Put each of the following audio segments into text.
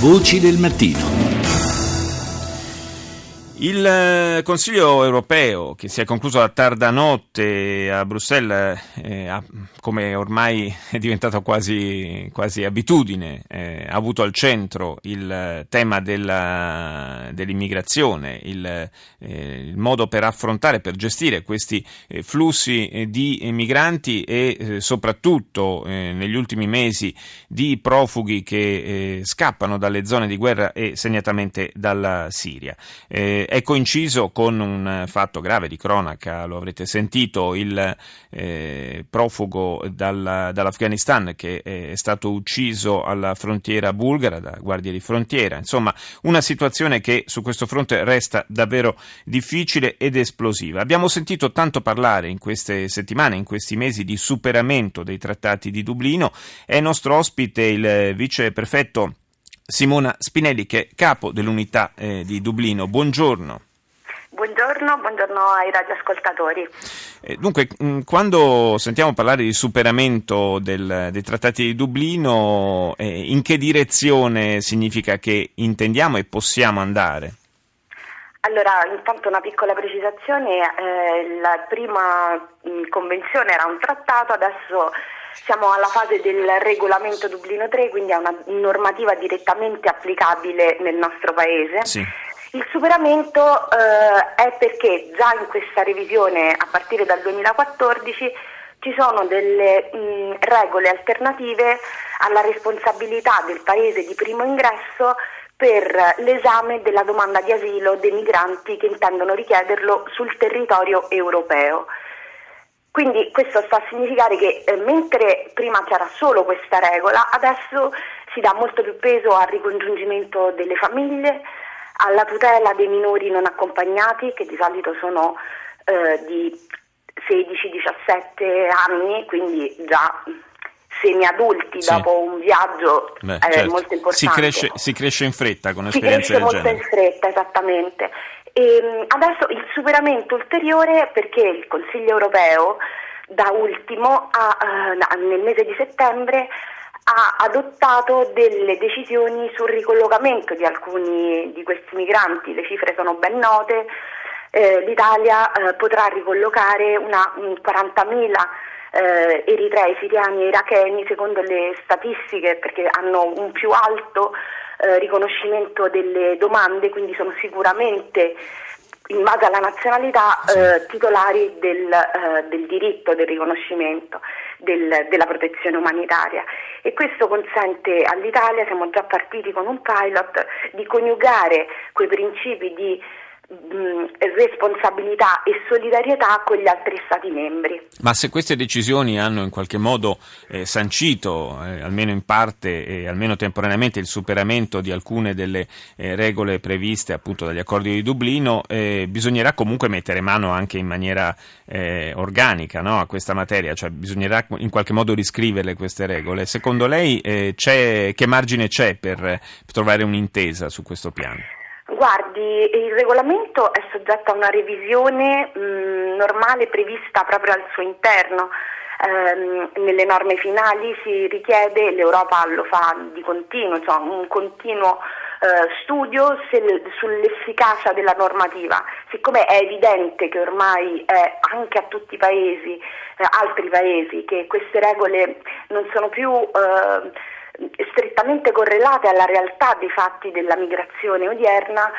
Voci del mattino. Il eh, Consiglio europeo, che si è concluso a tarda notte a Bruxelles, eh, ha, come ormai è diventato quasi, quasi abitudine, eh, ha avuto al centro il tema della, dell'immigrazione, il, eh, il, modo per affrontare, per gestire questi eh, flussi eh, di migranti e soprattutto negli ultimi mesi di profughi che scappano dalle zone di guerra e segnatamente dalla Siria è coinciso con un fatto grave di cronaca, lo avrete sentito, il eh, profugo dal, dall'Afghanistan che è stato ucciso alla frontiera bulgara da guardie di frontiera. Insomma, una situazione che su questo fronte resta davvero difficile ed esplosiva. Abbiamo sentito tanto parlare in queste settimane, in questi mesi di superamento dei trattati di Dublino. È nostro ospite il viceprefetto Simona Spinelli, che è capo dell'unità eh, di Dublino. Buongiorno. Buongiorno, buongiorno ai radioascoltatori. Eh, dunque, mm, quando sentiamo parlare di superamento del, dei trattati di Dublino, eh, in che direzione significa che intendiamo e possiamo andare? Allora, intanto una piccola precisazione, eh, la prima mm, convenzione era un trattato, adesso siamo alla fase del regolamento Dublino 3, quindi è una normativa direttamente applicabile nel nostro paese. Sì. Il superamento eh, è perché già in questa revisione a partire dal 2014 ci sono delle mh, regole alternative alla responsabilità del paese di primo ingresso per l'esame della domanda di asilo dei migranti che intendono richiederlo sul territorio europeo. Quindi questo sta a significare che eh, mentre prima c'era solo questa regola, adesso si dà molto più peso al ricongiungimento delle famiglie, alla tutela dei minori non accompagnati, che di solito sono eh, di 16-17 anni, quindi già semi-adulti sì. dopo un viaggio Beh, eh, certo. molto importante. Si cresce, si cresce, in fretta con esperienze del genere. Si cresce molto in fretta, esattamente. E, ehm, adesso il superamento ulteriore perché il Consiglio europeo da ultimo ha, uh, nel mese di settembre ha adottato delle decisioni sul ricollocamento di alcuni di questi migranti, le cifre sono ben note, eh, l'Italia eh, potrà ricollocare una, 40.000 eh, eritrei, siriani e iracheni secondo le statistiche perché hanno un più alto eh, riconoscimento delle domande, quindi sono sicuramente in base alla nazionalità eh, titolari del, eh, del, diritto del riconoscimento del, della protezione umanitaria. E questo consente all'Italia, siamo già partiti con un pilot, di coniugare quei principi di responsabilità e solidarietà con gli altri Stati membri. Ma se queste decisioni hanno in qualche modo eh, sancito, eh, almeno in parte e almeno temporaneamente, il superamento di alcune delle eh, regole previste appunto dagli accordi di Dublino, eh, bisognerà comunque mettere mano anche in maniera eh, organica no, a questa materia, cioè bisognerà in qualche modo riscriverle queste regole. Secondo lei eh, che margine c'è per trovare un'intesa su questo piano? Guardi, il regolamento è soggetto a una revisione mh, normale prevista proprio al suo interno. Eh, nelle norme finali si richiede, l'Europa lo fa di continuo, insomma, un continuo eh, studio se, sull'efficacia della normativa. Siccome è evidente che ormai è anche a tutti i paesi, eh, altri paesi, che queste regole non sono più eh, strettamente correlate alla realtà dei fatti della migrazione odierna,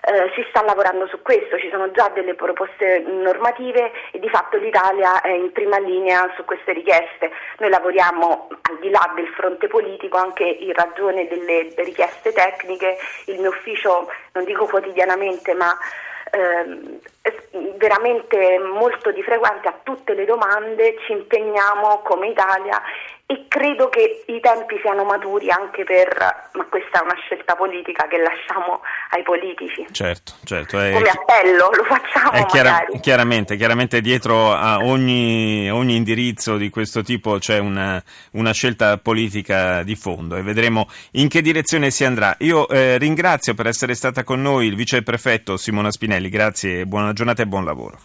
eh, si sta lavorando su questo, ci sono già delle proposte normative e di fatto l'Italia è in prima linea su queste richieste. Noi lavoriamo al di là del fronte politico anche in ragione delle richieste tecniche, il mio ufficio non dico quotidianamente ma eh, veramente molto di frequente a tutte le domande, ci impegniamo come Italia e credo che i tempi siano maturi anche per, ma questa è una scelta politica che lasciamo ai politici. Certo, certo. È, Come appello lo facciamo chiara, chiaramente, chiaramente dietro a ogni, ogni, indirizzo di questo tipo c'è una, una, scelta politica di fondo e vedremo in che direzione si andrà. Io eh, ringrazio per essere stata con noi il viceprefetto Simona Spinelli, grazie, buona giornata e buon lavoro.